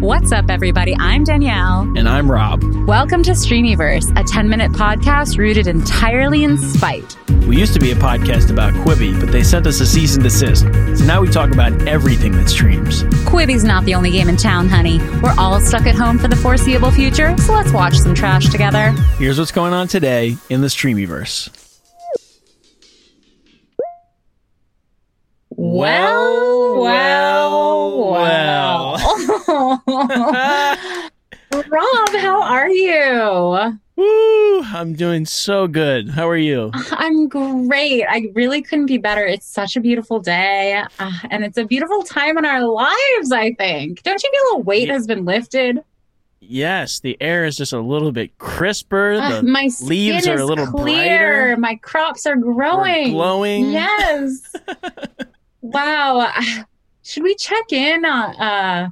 What's up, everybody? I'm Danielle. And I'm Rob. Welcome to Streamyverse, a 10 minute podcast rooted entirely in spite. We used to be a podcast about Quibi, but they sent us a cease and desist. So now we talk about everything that streams. Quibi's not the only game in town, honey. We're all stuck at home for the foreseeable future, so let's watch some trash together. Here's what's going on today in the Streamyverse. Well, well, well. Rob, how are you? Woo! I'm doing so good. How are you? I'm great. I really couldn't be better. It's such a beautiful day, uh, and it's a beautiful time in our lives, I think. Don't you feel a weight Yeah. has been lifted? Yes, the air is just a little bit crisper. Uh, my leaves are a little clear. brighter. My crops are growing. glowing. Yes. wow. Should we check in uh, uh,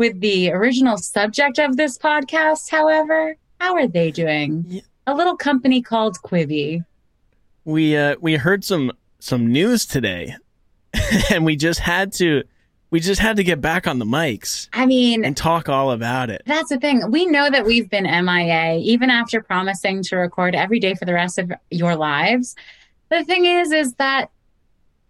with the original subject of this podcast, however? How are they doing? Yeah. A little company called Quibi. we uh we heard some some news today, and we just had to we just had to get back on the mics I mean, and talk all about it. That's the thing. We know that we've been MIA even after promising to record every day for the rest of your lives. The thing is, is that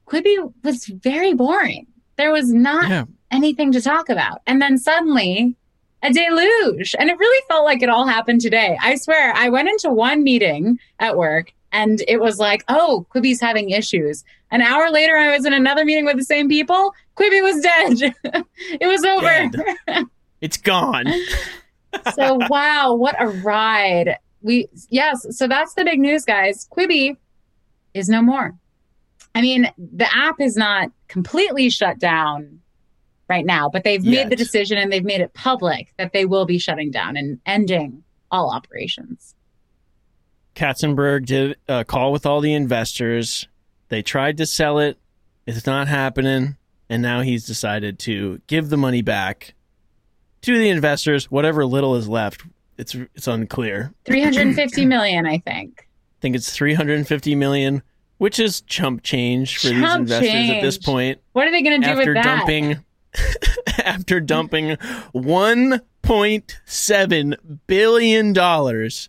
Quibi was very boring. There was not Yeah, anything to talk about. And then suddenly a deluge. And it really felt like it all happened today. I swear, I went into one meeting at work and it was like, oh, Quibi's having issues. An hour later, I was in another meeting with the same people. Quibi was dead. it was over. it's gone. so wow, what a ride. We yes, so that's the big news, guys. Quibi is no more. I mean, the app is not completely shut down right now, but they've made the decision and they've made it public that they will be shutting down and ending all operations. Katzenberg did a call with all the investors. They tried to sell it. It's not happening. And now he's decided to give the money back to the investors. Whatever little is left, it's it's unclear. 350 million, I think. I think it's 350 million, which is chump change for these Chump investors at this point. What are they going to do After with that? dumping after dumping 1.7 billion dollars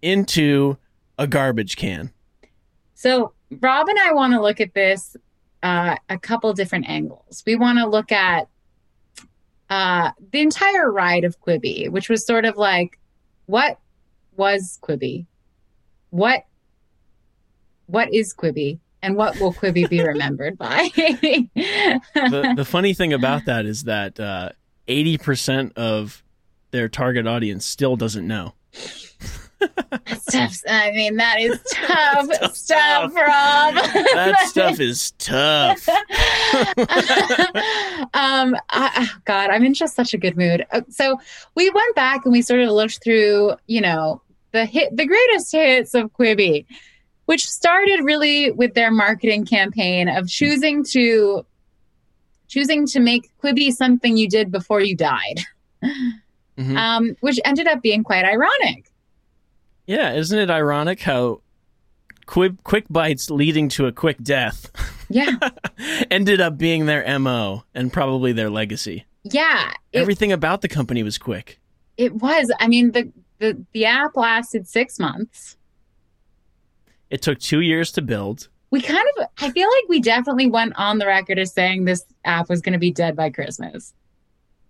into a garbage can. So, Rob and I want to look at this uh, a couple different angles. We want to look at uh, the entire ride of Quibi, which was sort of like, what was Quibi? What what is Quibi? And what will Quibi be remembered by? the, the funny thing about that is that uh, 80% of their target audience still doesn't know. That's tough. I mean, that is tough tough stuff, stuff. Rob. That stuff is tough. um I, oh god i'm in just such a good mood Uh, so we went back and we sort of looked through you know the hit the greatest hits of quibi which started really with their marketing campaign of choosing to choosing to make quibi something you did before you died Mhm. um which ended up being quite ironic Yeah, isn't it ironic how quick, quick bites leading to a quick death yeah ended up being their MO and probably their legacy? yeah it, Everything about the company was quick. it was i mean the the, the app lasted six months It took two years to build. we kind of i feel like we definitely went on the record as saying this app was going to be dead by christmas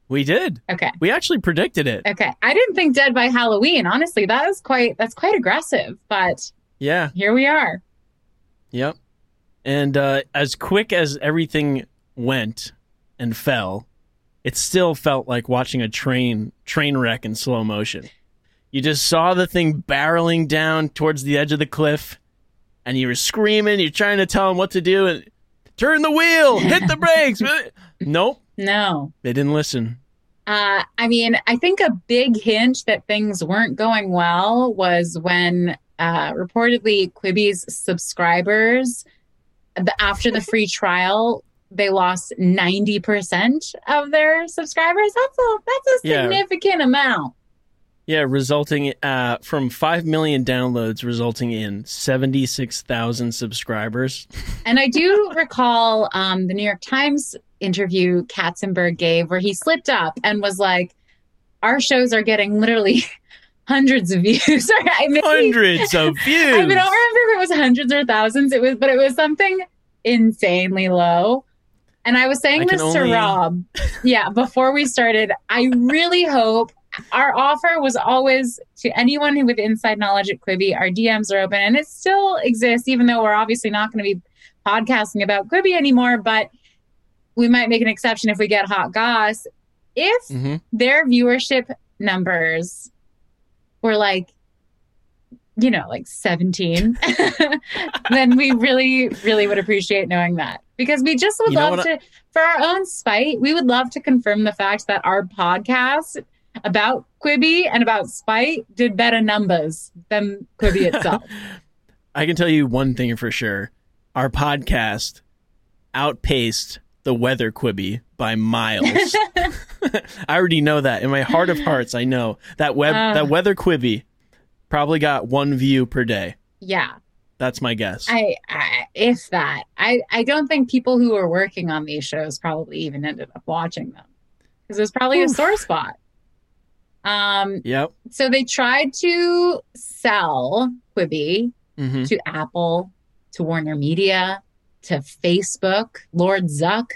We did. okay We actually predicted it. okay i didn't think dead by halloween honestly that was quite that's quite aggressive but Yeah. here we are Yep. And uh, as quick as everything went and fell, it still felt like watching a train train wreck in slow motion. You just saw the thing barreling down towards the edge of the cliff, and you were screaming. You're trying to tell them what to do, and turn the wheel, hit the brakes. nope, no they didn't listen. uh, I mean, I think a big hint that things weren't going well was when uh, reportedly Quibi's subscribers, the, after the free trial, they lost 90% of their subscribers. That's a, that's a Yeah. significant amount. Yeah, resulting uh, from five million downloads, resulting in seventy six thousand subscribers. And I do recall um, the New York Times interview Katzenberg gave where he slipped up and was like, our shows are getting literally hundreds of views. I mean, Hundreds of views. I mean, I don't remember if it was hundreds or thousands. It was, but it was something insanely low. And I was saying I this only- to Rob, yeah, before we started. I really hope our offer was always to anyone who with inside knowledge at Quibi. Our DMs are open, and it still exists, even though we're obviously not going to be podcasting about Quibi anymore. But we might make an exception if we get hot goss. If hmm their viewership numbers were like you know like 17 then we really really would appreciate knowing that because we just would You love to for our own spite we would love to confirm the fact that our podcast about quibi and about spite did better numbers than quibi itself I can tell you one thing for sure. Our podcast outpaced the weather Quibi by miles. I already know that. In my heart of hearts, I know that web Uh. that weather Quibi probably got one view per day. yeah That's my guess. I, I if that i i don't think people who were working on these shows probably even ended up watching them because it was probably a sore spot um yep. so they tried to sell Quibi hmm to Apple, to Warner Media, to Facebook, Lord Zuck,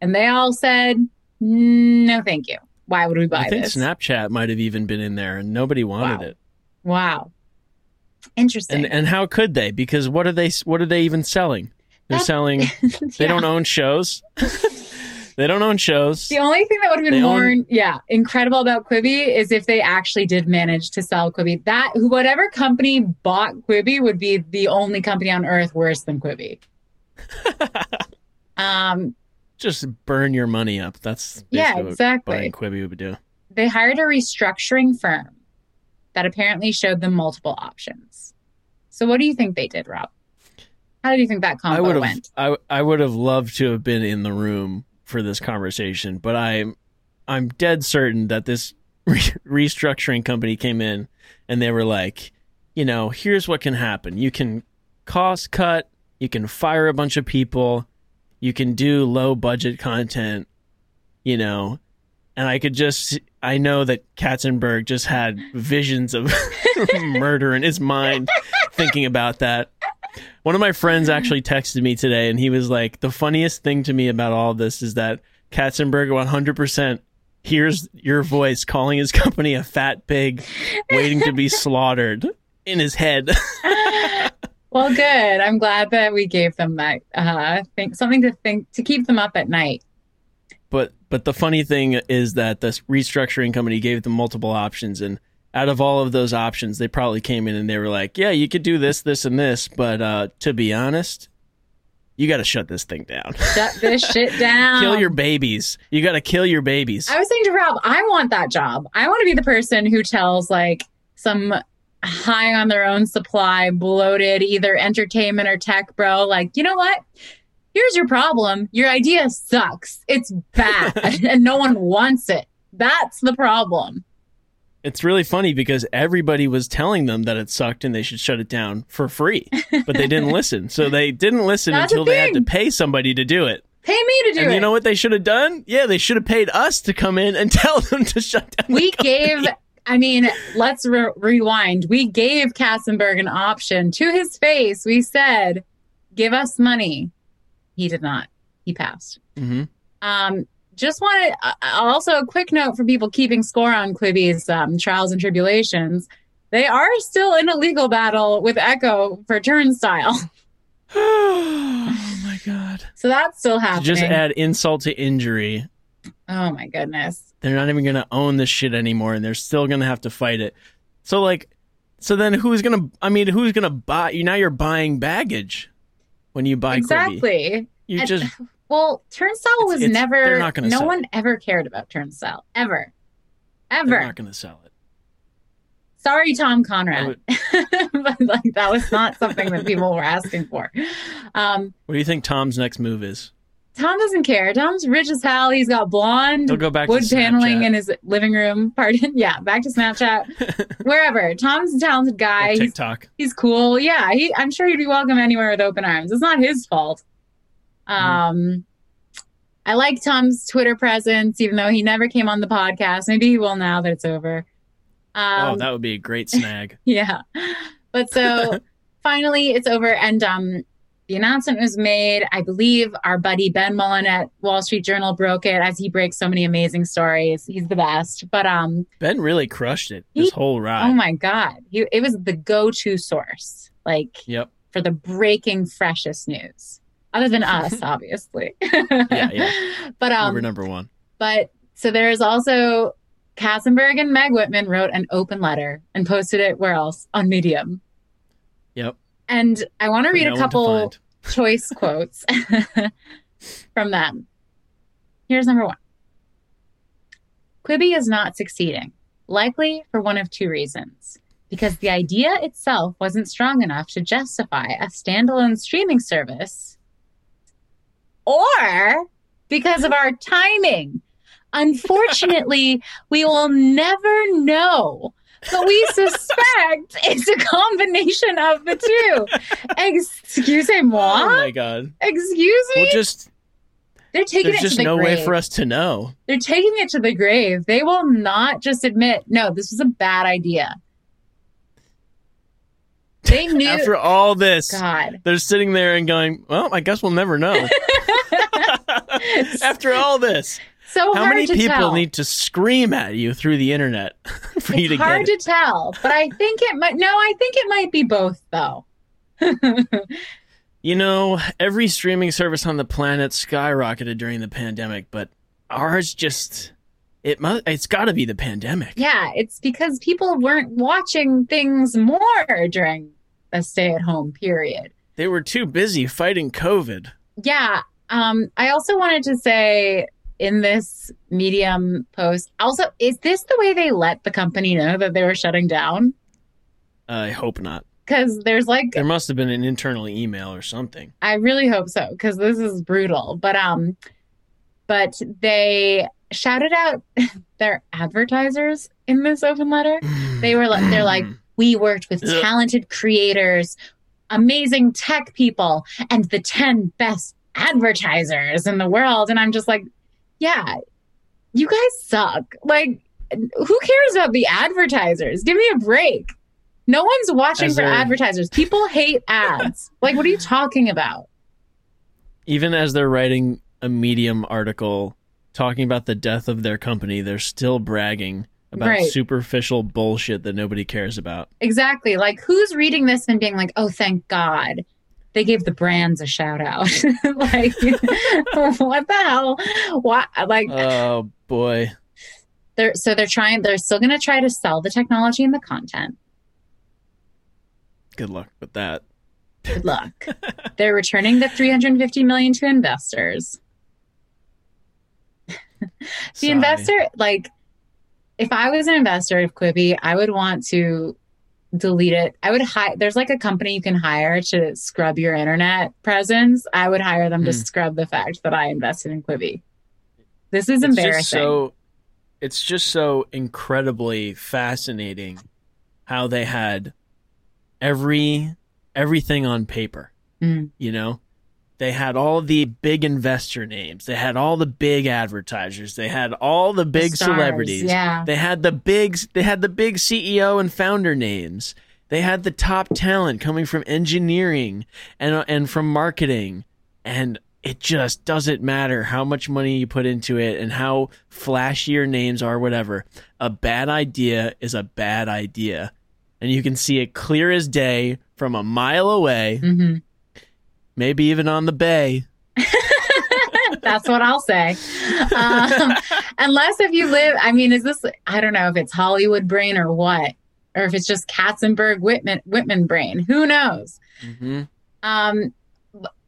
and they all said, "No, thank you. Why would we buy I think this?" Snapchat might have even been in there, and nobody wanted Wow. it. wow, interesting. And and how could they? Because what are they? What are they even selling? They're That- selling. They don't own shows. they don't own shows. The only thing that would have They been more, own- yeah, incredible about Quibi is if they actually did manage to sell Quibi. That whatever company bought Quibi would be the only company on earth worse than Quibi. um, Just burn your money up. That's yeah, exactly. Quibi would do. they hired a restructuring firm that apparently showed them multiple options. So, what do you think they did, Rob? How do you think that I combo would have. went? I I would have loved to have been in the room for this conversation, but I'm I'm dead certain that this re- restructuring company came in and they were like, you know, here's what can happen. You can cost cut. You can fire a bunch of people. You can do low budget content. You know, and I could just I know that Katzenberg just had visions of murder in his mind thinking about that. One of my friends actually texted me today and he was like, The funniest thing to me about all this is that Katzenberg 100% hears your voice calling his company a fat pig waiting to be slaughtered in his head. well, good. I'm glad that we gave them that uh, think something to think to keep them up at night. but but the funny thing is that this restructuring company gave them multiple options and out of all of those options they probably came in and they were like yeah you could do this this and this but uh to be honest you got to shut this thing down Shut this shit down. kill your babies you got to kill your babies I was saying to Rob, I want that job. I want to be the person who tells like some high on their own supply, bloated, either entertainment or tech bro, like, you know what? Here's your problem. Your idea sucks. It's bad and no one wants it. That's the problem. It's really funny because everybody was telling them that it sucked and they should shut it down for free but they didn't listen so they didn't listen That's until they had to pay somebody to do it Pay me to do and it. you know what they should have done? Yeah, they should have paid us to come in and tell them to shut down. we gave I mean, let's re- rewind. We gave Katzenberg an option to his face. We said, "Give us money." He did not. He passed. Mhm. Um, just wanted uh, also a quick note for people keeping score on Quibi's um, trials and tribulations. They are still in a legal battle with Eko for Turnstile, oh my god! so that's still To happening. just add insult to injury, oh my goodness! they're not even gonna own this shit anymore, and they're still gonna have to fight it. So like, so then who's gonna? I mean, who's gonna buy? You now you're buying baggage when you buy Quibi. exactly. You And- just Well, Turnstile It's- was it's- never. no one ever cared about Turnstile ever, ever. they're not gonna sell it. Sorry, Tom Conrad, would- but like that was not something that people were asking for. Um, what do you think Tom's next move is? Tom doesn't care. Tom's rich as hell. He's got blonde He'll go back wood paneling in his living room. Pardon, yeah, back to Snapchat, wherever. Tom's a talented Or guy. He's, TikTok. he's cool. Yeah, he, I'm sure he'd be welcome anywhere with open arms. It's not his fault. Mm-hmm. Um, I like Tom's Twitter presence, even though he never came on the podcast. Maybe he will now that it's over. Um, oh, that would be a great snag. yeah. But so finally it's over and um the announcement was made. I believe our buddy Ben Mullin at Wall Street Journal broke it as he breaks so many amazing stories. He's the best. But um Ben really crushed it this He- whole ride. oh my god. He, it was the go-to source. Like Yep. for the breaking freshest news. Other than us, obviously. Yeah, yeah. But we um were number one. but so there's also Katzenberg and Meg Whitman wrote an open letter and posted it where else? On Medium. Yep. And I want to read a couple choice quotes from them. Here's number one Quibi is not succeeding, likely for one of two reasons. Because the idea itself wasn't strong enough to justify a standalone streaming service, or because of our timing. Unfortunately, we will never know. But we suspect it's a combination of the two. Excuse me, moi? Oh my god. Excuse me? Well, just They're taking there's it to just the no grave. way for us to know. They're taking it to the grave. They will not just admit, no, this was a bad idea. They knew. After all this, God. they're sitting there and going, "Well, I guess we'll never know." After all this, So how hard many people tell. need to scream at you through the internet for you to it's get hard to tell, but I think it might. No, I think it might be both, though. You know, every streaming service on the planet skyrocketed during the pandemic, but ours just it must it's got to be the pandemic. yeah, it's because people weren't watching things more during a stay-at-home period. They were too busy fighting COVID. Yeah. Um, I also wanted to say in this Medium post, also, is this the way they let the company know that they were shutting down? I hope not. Because there's like, There must have been an internal email or something. I really hope so, because this is brutal. But um, but they shouted out their advertisers in this open letter. They were like, they're like, we worked with Ugh. talented creators, amazing tech people, and the 10 best advertisers in the world. And I'm just like, yeah, you guys suck. Like, who cares about the advertisers? Give me a break. No one's watching As for a- advertisers. People hate ads. like, what are you talking about? even as they're writing a Medium article talking about the death of their company, they're still bragging about Right. superficial bullshit that nobody cares about. Exactly. Like, who's reading this and being like, oh, thank God they gave the brands a shout out? like, what the hell? What? Like, Oh boy. they're so they're trying, they're still going to try to sell the technology and the content. Good luck with that. Good luck. they're returning the 350 million to investors. The Sigh. investor, like, if I was an investor of Quibi, I would want to delete it. I would hire. There's like a company you can hire to scrub your internet presence. I would hire them to Hmm. scrub the fact that I invested in Quibi. This is It's embarrassing. just so it's just so incredibly fascinating how they had every everything on paper. Mm. You know? They had all the big investor names. They had all the big advertisers. They had all the big Stars, celebrities. Yeah. They had the big they had the big CEO and founder names. They had the top talent coming from engineering and and from marketing and it just doesn't matter how much money you put into it and how flashy your names are whatever. A bad idea is a bad idea. And you can see it clear as day from a mile away, hmm maybe even on the bay. That's what I'll say. Um, unless if you live, I mean, is this? I don't know if it's Hollywood brain or what, or if it's just Katzenberg Whitman Whitman brain. Who knows? hmm Um,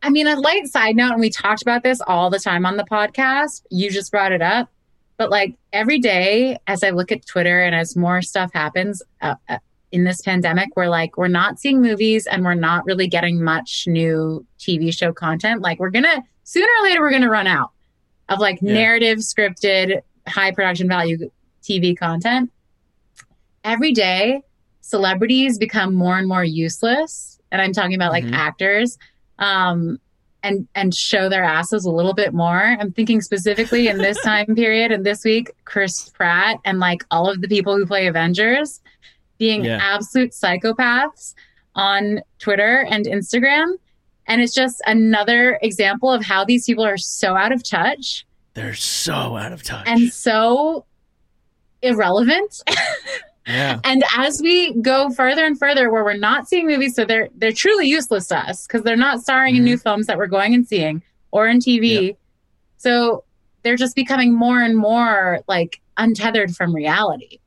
I mean, a light side note, and we talked about this all the time on the podcast. You just brought it up, but like every day, as I look at Twitter and as more stuff happens uh, uh, in this pandemic, we're like, we're not seeing movies and we're not really getting much new TV show content. Like, we're gonna sooner or later, we're gonna run out of like Yeah. narrative, scripted, high production value TV content. Every day, celebrities become more and more useless. And I'm talking about like Mhm. actors. Um, and and show their asses a little bit more. I'm thinking specifically in this time period and this week, Chris Pratt and like all of the people who play Avengers being Yeah. absolute psychopaths on Twitter and Instagram. And it's just another example of how these people are so out of touch They're so out of touch. and so irrelevant. yeah. and as we go further and further where we're not seeing movies, so they're they're truly useless to us because they're not starring in Mhm. new films that we're going and seeing or in TV. So they're just becoming more and more like untethered from reality.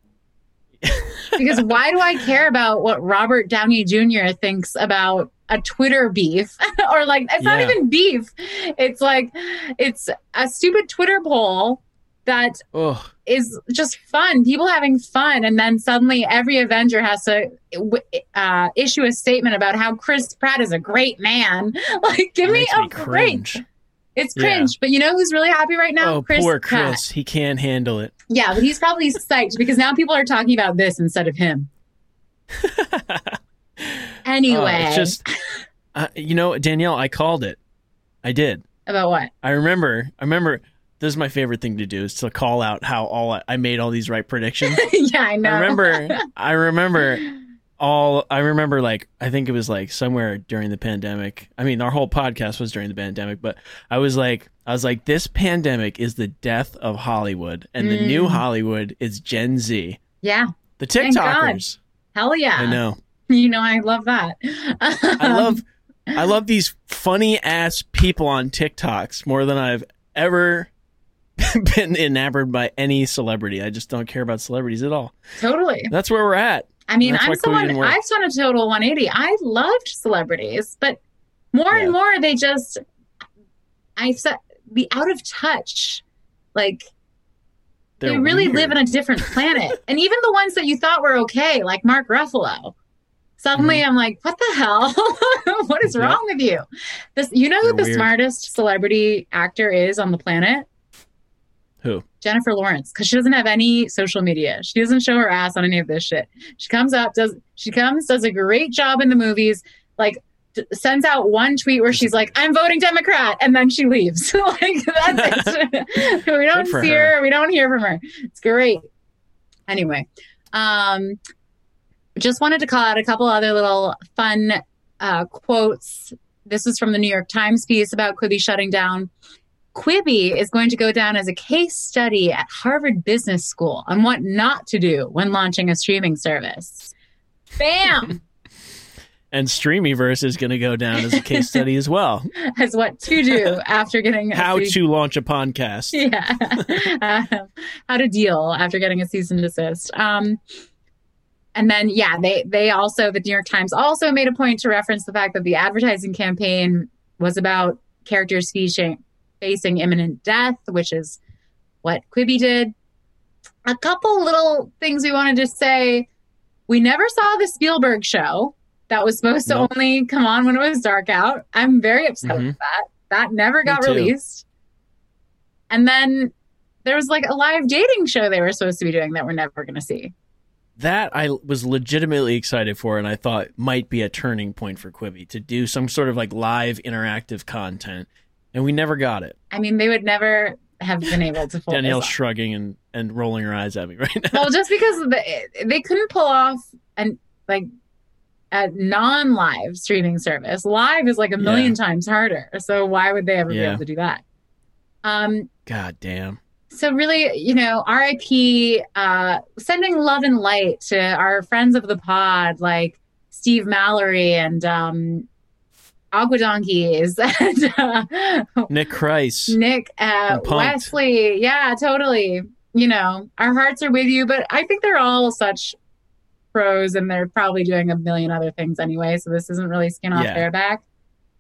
because why do I care about what Robert Downey Jr. thinks about a Twitter beef? or like it's not even beef. It's like it's a stupid Twitter poll that Oh, is just fun. People having fun, and then suddenly every Avenger has to uh, issue a statement about how Chris Pratt is a great man. Like, give me a cringe. break. Cringe. It's Yeah. cringe, but you know who's really happy right now? Oh, Chris poor Pratt. Chris. He can't handle it. Yeah, but he's probably psyched because now people are talking about this instead of him. Anyway, Oh, it's just, uh, you know, Danielle, I called it. I did. about what? I remember. I remember. This is my favorite thing to do is to call out how all I, I made all these right predictions. yeah, I know. I remember. I remember all. I remember like I think it was like somewhere during the pandemic. I mean, our whole podcast was during the pandemic, but I was like, I was like, this pandemic is the death of Hollywood, and the new Mm. Hollywood is Gen Z, Yeah, the TikTokers. hell yeah. I know. You know, I love that. I love I love these funny ass people on TikToks more than I've ever been enamored by any celebrity. I just don't care about celebrities at all. totally. That's where we're at. I mean, I'm someone. I've done a total 180. I loved celebrities, but more Yeah. and more they just, I've said, the out of touch. Like, They're they really weird. live in a different planet. and even the ones that you thought were okay, like Mark Ruffalo. Suddenly I'm like, what the hell? what is Mm-hmm. Yeah. wrong with you? This you know who They're the weird. smartest celebrity actor is on the planet? Who? Jennifer Lawrence, because she doesn't have any social media. She doesn't show her ass on any of this shit. She comes up, does she comes, does a great job in the movies, like d- sends out one tweet where she's like, "I'm voting Democrat," and then she leaves. like that's it. we don't see her. her. We don't hear from her. It's great. Anyway, um, just wanted to call out a couple other little fun uh, quotes. This is from the New York Times piece about Quibi shutting down. Quibi is going to go down as a case study at Harvard Business School on what not to do when launching a streaming service. Bam! And Streamyverse is going to go down as a case study as well. as what to do after getting a How cease- to launch a podcast. yeah um, how to deal after getting a cease and desist um and then yeah they they also the new york times also made a point to reference the fact that the advertising campaign was about characters facing facing imminent death which is what quibi did. A couple little things we wanted to say. We never saw the spielberg show. That was supposed to only come on when it was dark out. I'm very upset Mhm. with that. That never got released. And then there was like a live dating show they were supposed to be doing that we're never going to see. That I was legitimately excited for, and I thought might be a turning point for Quibi to do some sort of like live interactive content, and we never got it. I mean, they would never have been able to pull Danielle's this off. shrugging and, and rolling her eyes at me right now. Well, just because the, they couldn't pull off an like a non-live streaming service. Live is like a million times harder. So why would they ever be able to do that? Um, God damn. so really, you know, RIP, uh, sending love and light to our friends of the pod, like Steve Mallory and um, Agua Donkeys and uh, Nick Kreis. Nick, uh, Wesley. Yeah, totally. You know, our hearts are with you, but I think they're all such pros and they're probably doing a million other things anyway. So this isn't really skin off Yeah. their back.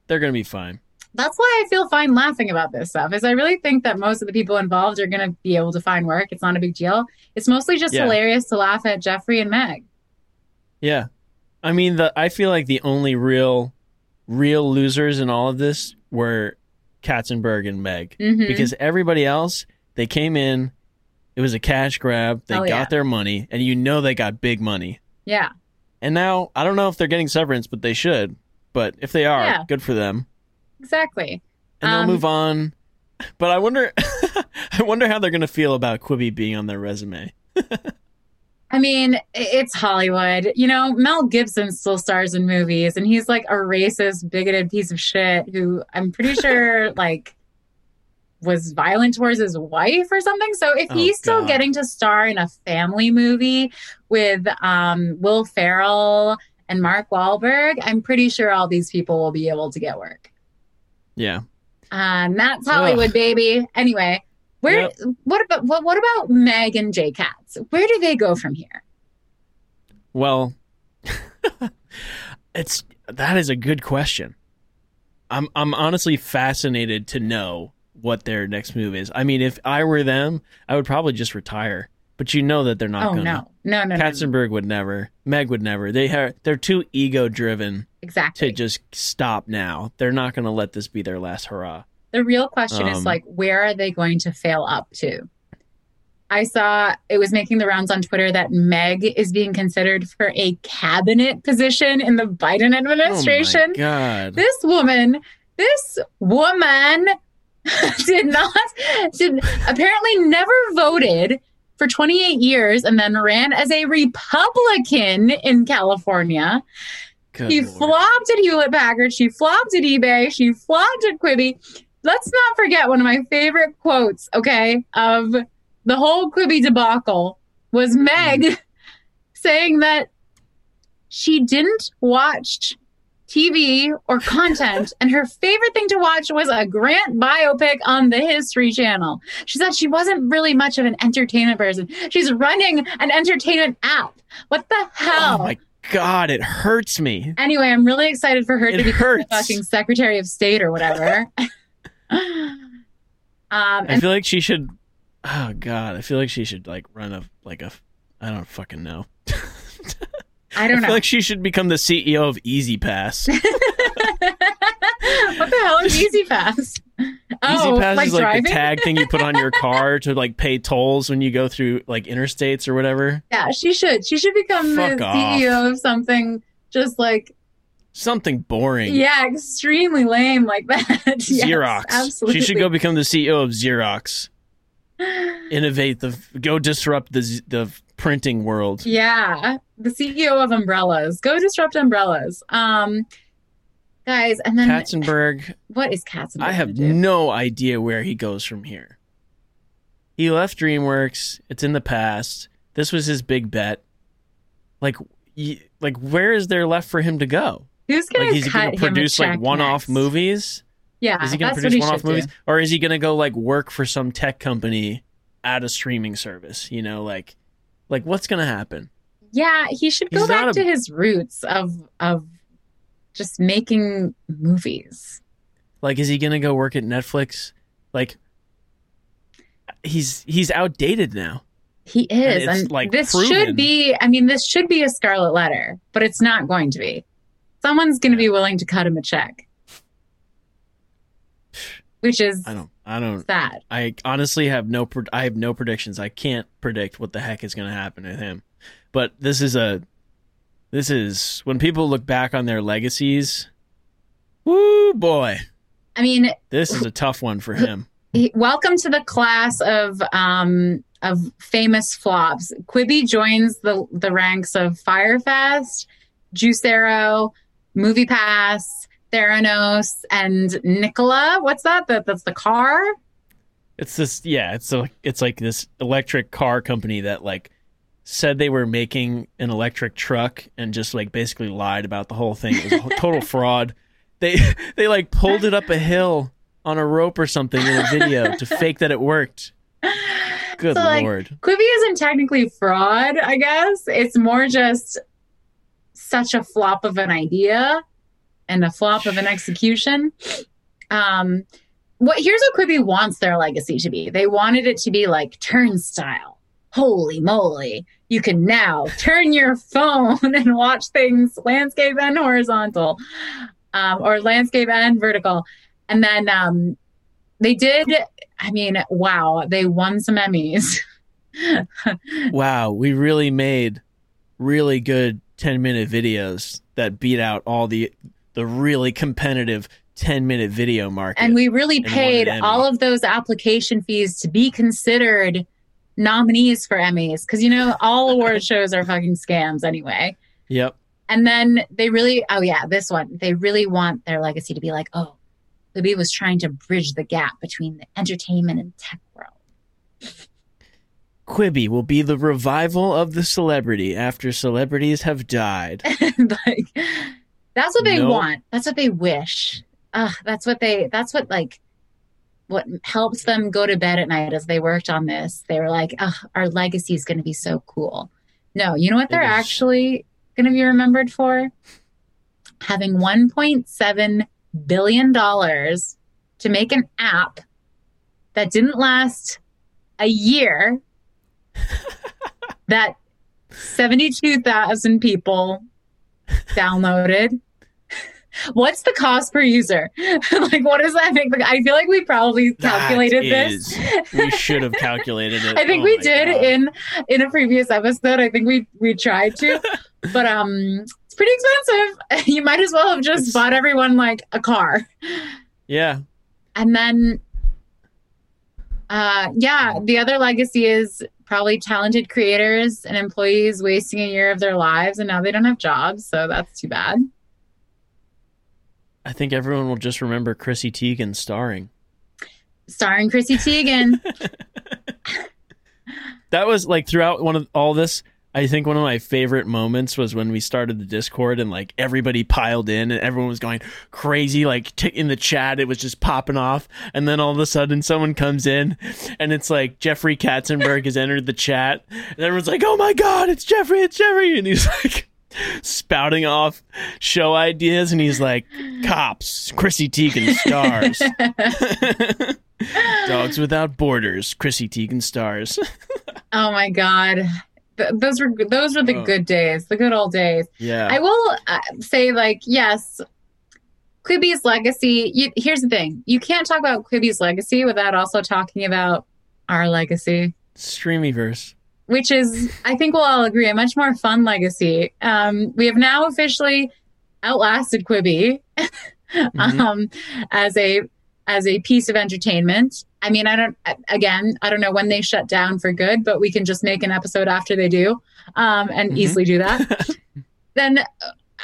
They're gonna be fine. That's why I feel fine laughing about this stuff. Is I really think that most of the people involved are going to be able to find work. It's not a big deal. It's mostly just Yeah. hilarious to laugh at Jeffrey and Meg. Yeah. I mean the I feel like the only real real losers in all of this were Katzenberg and Meg. Mhm. Because everybody else, they came in, it was a cash grab, they Oh, got yeah. their money, and you know they got big money. yeah, And now I don't know if they're getting severance, but they should. But if they are, Yeah. good for them. exactly. and they'll Um, move on. But I wonder, I wonder how they're gonna feel about Quibi being on their resume. I mean, it's Hollywood. You know, Mel Gibson still stars in movies, and he's like a racist, bigoted piece of shit who I'm pretty sure like was violent towards his wife or something. So if Oh, he's still God. getting to star in a family movie with um, Will Ferrell and Mark Wahlberg, I'm pretty sure all these people will be able to get work. Yeah, Um, that's Hollywood, baby. Anyway, where? Yep. What about what? What about Meg and J Cats? Where do they go from here? Well, it's that is a good question. I'm I'm honestly fascinated to know what their next move is. I mean, if I were them, I would probably just retire. But you know that they're not oh gonna. no, no, no, no, Katzenberg would never. Meg would never. They have they're too ego driven exactly. to just stop now. They're not going to let this be their last hurrah. The real question is Um, like, where are they going to fail up to? I saw it was making the rounds on Twitter that Meg is being considered for a cabinet position in the Biden administration. Oh my god. this woman, this woman did not, did apparently never voted for 28 years and then ran as a Republican in California. Good He Lord. flopped at Hewlett Packard. She flopped at eBay. She flopped at Quibi. Let's not forget one of my favorite quotes, okay, of the whole Quibi debacle was Meg Mm. saying that she didn't watch TV or content, and her favorite thing to watch was a Grant biopic on the History Channel. She said she wasn't really much of an entertainment person. She's running an entertainment app. What the hell? Oh my god, it hurts me. Anyway, I'm really excited for her It to be hurts. fucking Secretary of State or whatever. um, I feel like she should. Oh god, I feel like she should like run a like a. I don't fucking know. I don't I feel know like she should become the CEO of E-ZPass. what the hell is E-ZPass. Oh, E-ZPass like is like driving. the tag thing you put on your car to like pay tolls when you go through like interstates or whatever. yeah, she should. She should become Fuck the off. CEO of something just like Something boring. yeah, extremely lame like that. Yes, Xerox. absolutely. She should go become the CEO of Xerox. Innovate the go disrupt the the printing world. Yeah, the CEO of umbrellas. Go disrupt umbrellas. Um, guys, and then Katzenberg, what is Katzenberg? I have no idea where he goes from here. He left DreamWorks. It's in the past. This was his big bet. Like, y- like where is there left for him to go? Who's gonna Like, he's cut going him to a produce like one-off next? movies. Yeah, Is he going to that's what produce he one-off movies, do. or is he going to go like work for some tech company at a streaming service? You know, like, like what's going to happen? Yeah, he should go He's back a- to his roots of of just making movies. Like, is he going to go work at Netflix? Like, he's he's outdated now. He is, it's, and like, this proven. should be. I mean, this should be a scarlet letter, but it's not going to be. Someone's going to be willing to cut him a check, which is I don't. I don't. sad. I honestly have no. I have no predictions. I can't predict what the heck is going to happen with him. But this is a. This is when people look back on their legacies. Woo boy, I mean, this is a tough one for him. welcome to the class of um of famous flops. Quibi joins the the ranks of Fyre Fest, Juicero, Movie Pass, Theranos, and Nikola. What's that? That that's the car. It's this. Yeah, it's a, It's like this electric car company that like said they were making an electric truck and just like basically lied about the whole thing. It was a total fraud. They they like pulled it up a hill on a rope or something in a video to fake that it worked. Good So, like, lord. Quibi isn't technically fraud, I guess. It's more just such a flop of an idea and a flop of an execution. Um, what here's what Quibi wants their legacy to be. They wanted it to be like turnstile. Holy moly. You can now turn your phone and watch things landscape and horizontal, um, or landscape and vertical. And then um, they did, I mean, wow, they won some Emmys. Wow, we really made really good 10 minute videos that beat out all the the really competitive 10 minute video market. And we really paid all of those application fees to be considered nominees for Emmys because you know all award shows are fucking scams anyway. yep. And then they really, oh yeah, this one, they really want their legacy to be like, oh, Quibi was trying to bridge the gap between the entertainment and tech world. Quibi will be the revival of the celebrity after celebrities have died. like, that's what they No. want. That's what they wish. Uh, that's what they, that's what like, what helps them go to bed at night as they worked on this. They were like, oh, our legacy is going to be so cool. No, you know what they're actually going to be remembered for? Having $1.7 billion to make an app that didn't last a year that 72,000 people downloaded. What's the cost per user? like, what does that make? Like, I feel like we probably calculated this. we should have calculated it. I think Oh we did God. in in a previous episode. I think we we tried to, but um, it's pretty expensive. You might as well have just It's- bought everyone like a car, Yeah. and then, uh, yeah, the other legacy is probably talented creators and employees wasting a year of their lives, and now they don't have jobs, so that's too bad. I think everyone will just remember Chrissy Teigen starring. Starring Chrissy Teigen. That was like throughout one of all this. I think one of my favorite moments was when we started the Discord and like everybody piled in and everyone was going crazy. Like t- in the chat, it was just popping off. And then all of a sudden, someone comes in and it's like Jeffrey Katzenberg has entered the chat. And everyone's like, oh my God, it's Jeffrey, it's Jeffrey. And he's like spouting off show ideas. And he's like, cops, Chrissy Teigen stars. Dogs Without Borders, Chrissy Teigen stars. oh my god, Th- those were those were the Oh. good days, the good old days. yeah. I will uh, say, like, yes, Quibi's legacy. You, here's the thing: you can't talk about Quibi's legacy without also talking about our legacy, Streamyverse. which is, I think we'll all agree, a much more fun legacy. Um, we have now officially outlasted Quibi Mhm. um, as a as a piece of entertainment. I mean, I don't. Again, I don't know when they shut down for good, but we can just make an episode after they do, um, and Mhm. easily do that. then uh,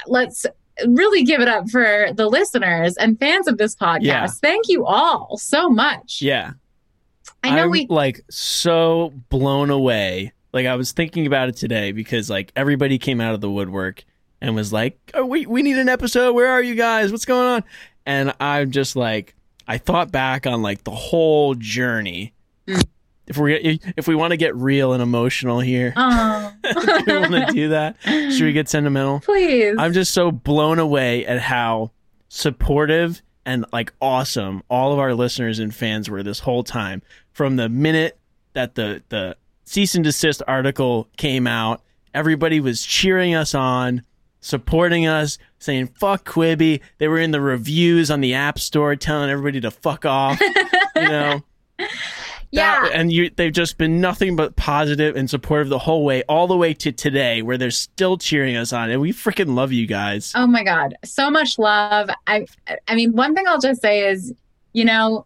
let's really give it up for the listeners and fans of this podcast. Yeah. Thank you all so much. Yeah. I know I'm we. like so blown away. Like I was thinking about it today because like everybody came out of the woodwork and was like, oh, "We we need an episode. Where are you guys? What's going on?" And I'm just like, I thought back on like the whole journey. Mm. If we if we want to get real and emotional here, Oh, do we want to do that? Should we get sentimental? please? I'm just so blown away at how supportive and like awesome all of our listeners and fans were this whole time. From the minute that the the cease and desist article came out, everybody was cheering us on, supporting us, saying "fuck Quibi." They were in the reviews on the App Store telling everybody to fuck off. you know, yeah. That- and you they've just been nothing but positive and supportive the whole way, all the way to today, where they're still cheering us on, and we freaking love you guys. Oh my God. So much love. I I mean, one thing I'll just say is, you know,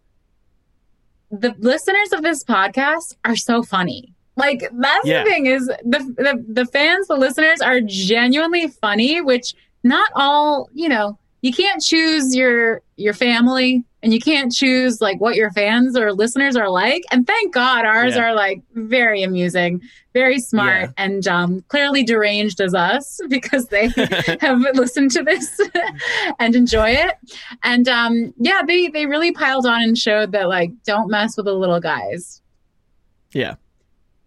the listeners of this podcast are so funny. Like that's Yeah. the thing is the, the the fans, the listeners are genuinely funny, which not all, you know, you can't choose your your family and you can't choose like what your fans or listeners are like. And thank God ours Yeah. are like very amusing, very smart, Yeah. and um, clearly deranged as us because they have listened to this and enjoy it. And um, yeah, they they really piled on and showed that like don't mess with the little guys. Yeah.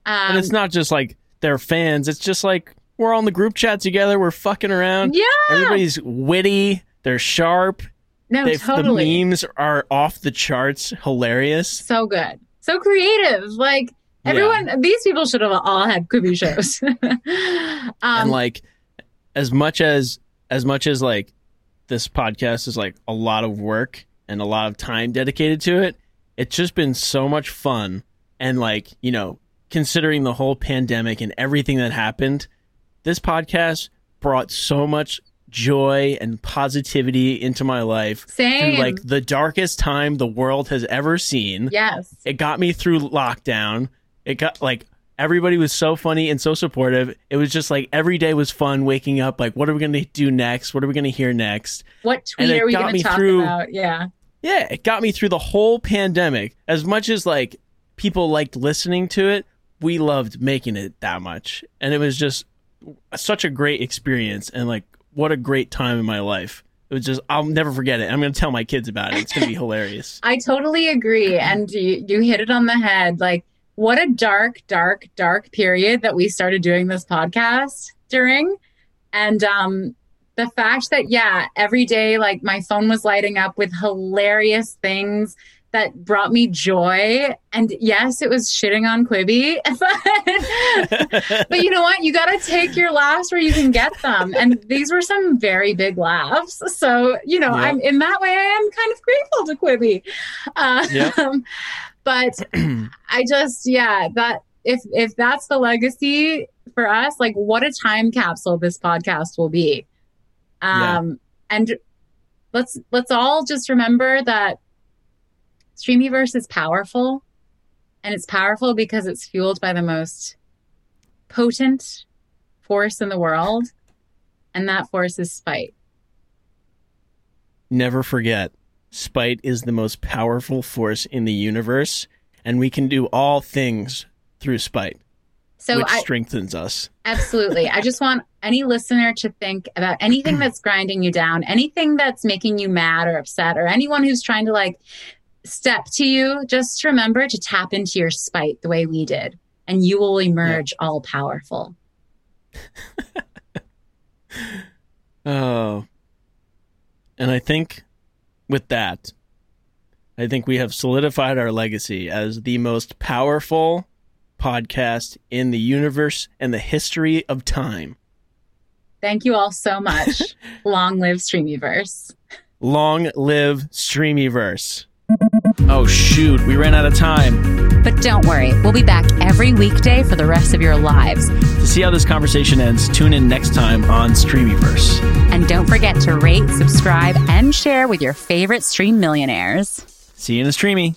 Um, and it's not just like they're fans. It's just like we're all in the group chat together. We're fucking around. yeah, Everybody's witty. They're sharp. no, They've, totally. The memes are off the charts. Hilarious. so good, so creative. Like Yeah. everyone, these people should have all had Quibi shows. um, and like, as much as as much as like this podcast is like a lot of work and a lot of time dedicated to it, it's just been so much fun. And like you know, considering the whole pandemic and everything that happened, this podcast brought so much joy and positivity into my life Same. through like the darkest time the world has ever seen. yes. It got me through lockdown. It got like everybody was so funny and so supportive. It was just like every day was fun waking up like what are we going to do next? What are we going to hear next? What tweet are we going to talk through- about? Yeah. Yeah, it got me through the whole pandemic. As much as like people liked listening to it, we loved making it that much. And it was just such a great experience and like what a great time in my life. It was just I'll never forget it. I'm going to tell my kids about it. It's going to be hilarious. I totally agree. And you, you hit it on the head. Like, what a dark, dark, dark period that we started doing this podcast during. And um, the fact that, yeah, every day, like my phone was lighting up with hilarious things that brought me joy. And yes, it was shitting on Quibi. but, but you know what? You got to take your laughs where you can get them. And these were some very big laughs. So, you know, Yeah. I'm in that way, I am kind of grateful to Quibi. Yeah. but I just, yeah, that if if that's the legacy for us, like what a time capsule this podcast will be. Um, and let's let's all just remember that Streamyverse is powerful, and it's powerful because it's fueled by the most potent force in the world, and that force is spite. Never forget, spite is the most powerful force in the universe, and we can do all things through spite, So which I, strengthens us. Absolutely. I just want any listener to think about anything that's grinding you down, anything that's making you mad or upset, or anyone who's trying to like step to you. Just remember to tap into your spite the way we did, and you will emerge all powerful. Oh. And I think with that, I think we have solidified our legacy as the most powerful podcast in the universe and the history of time. Thank you all so much. Long live Streamyverse. Long live Streamyverse. Oh, shoot. We ran out of time. But don't worry, we'll be back every weekday for the rest of your lives. To see how this conversation ends, tune in next time on Streamyverse. And don't forget to rate, subscribe, and share with your favorite stream millionaires. See you in the Streamy.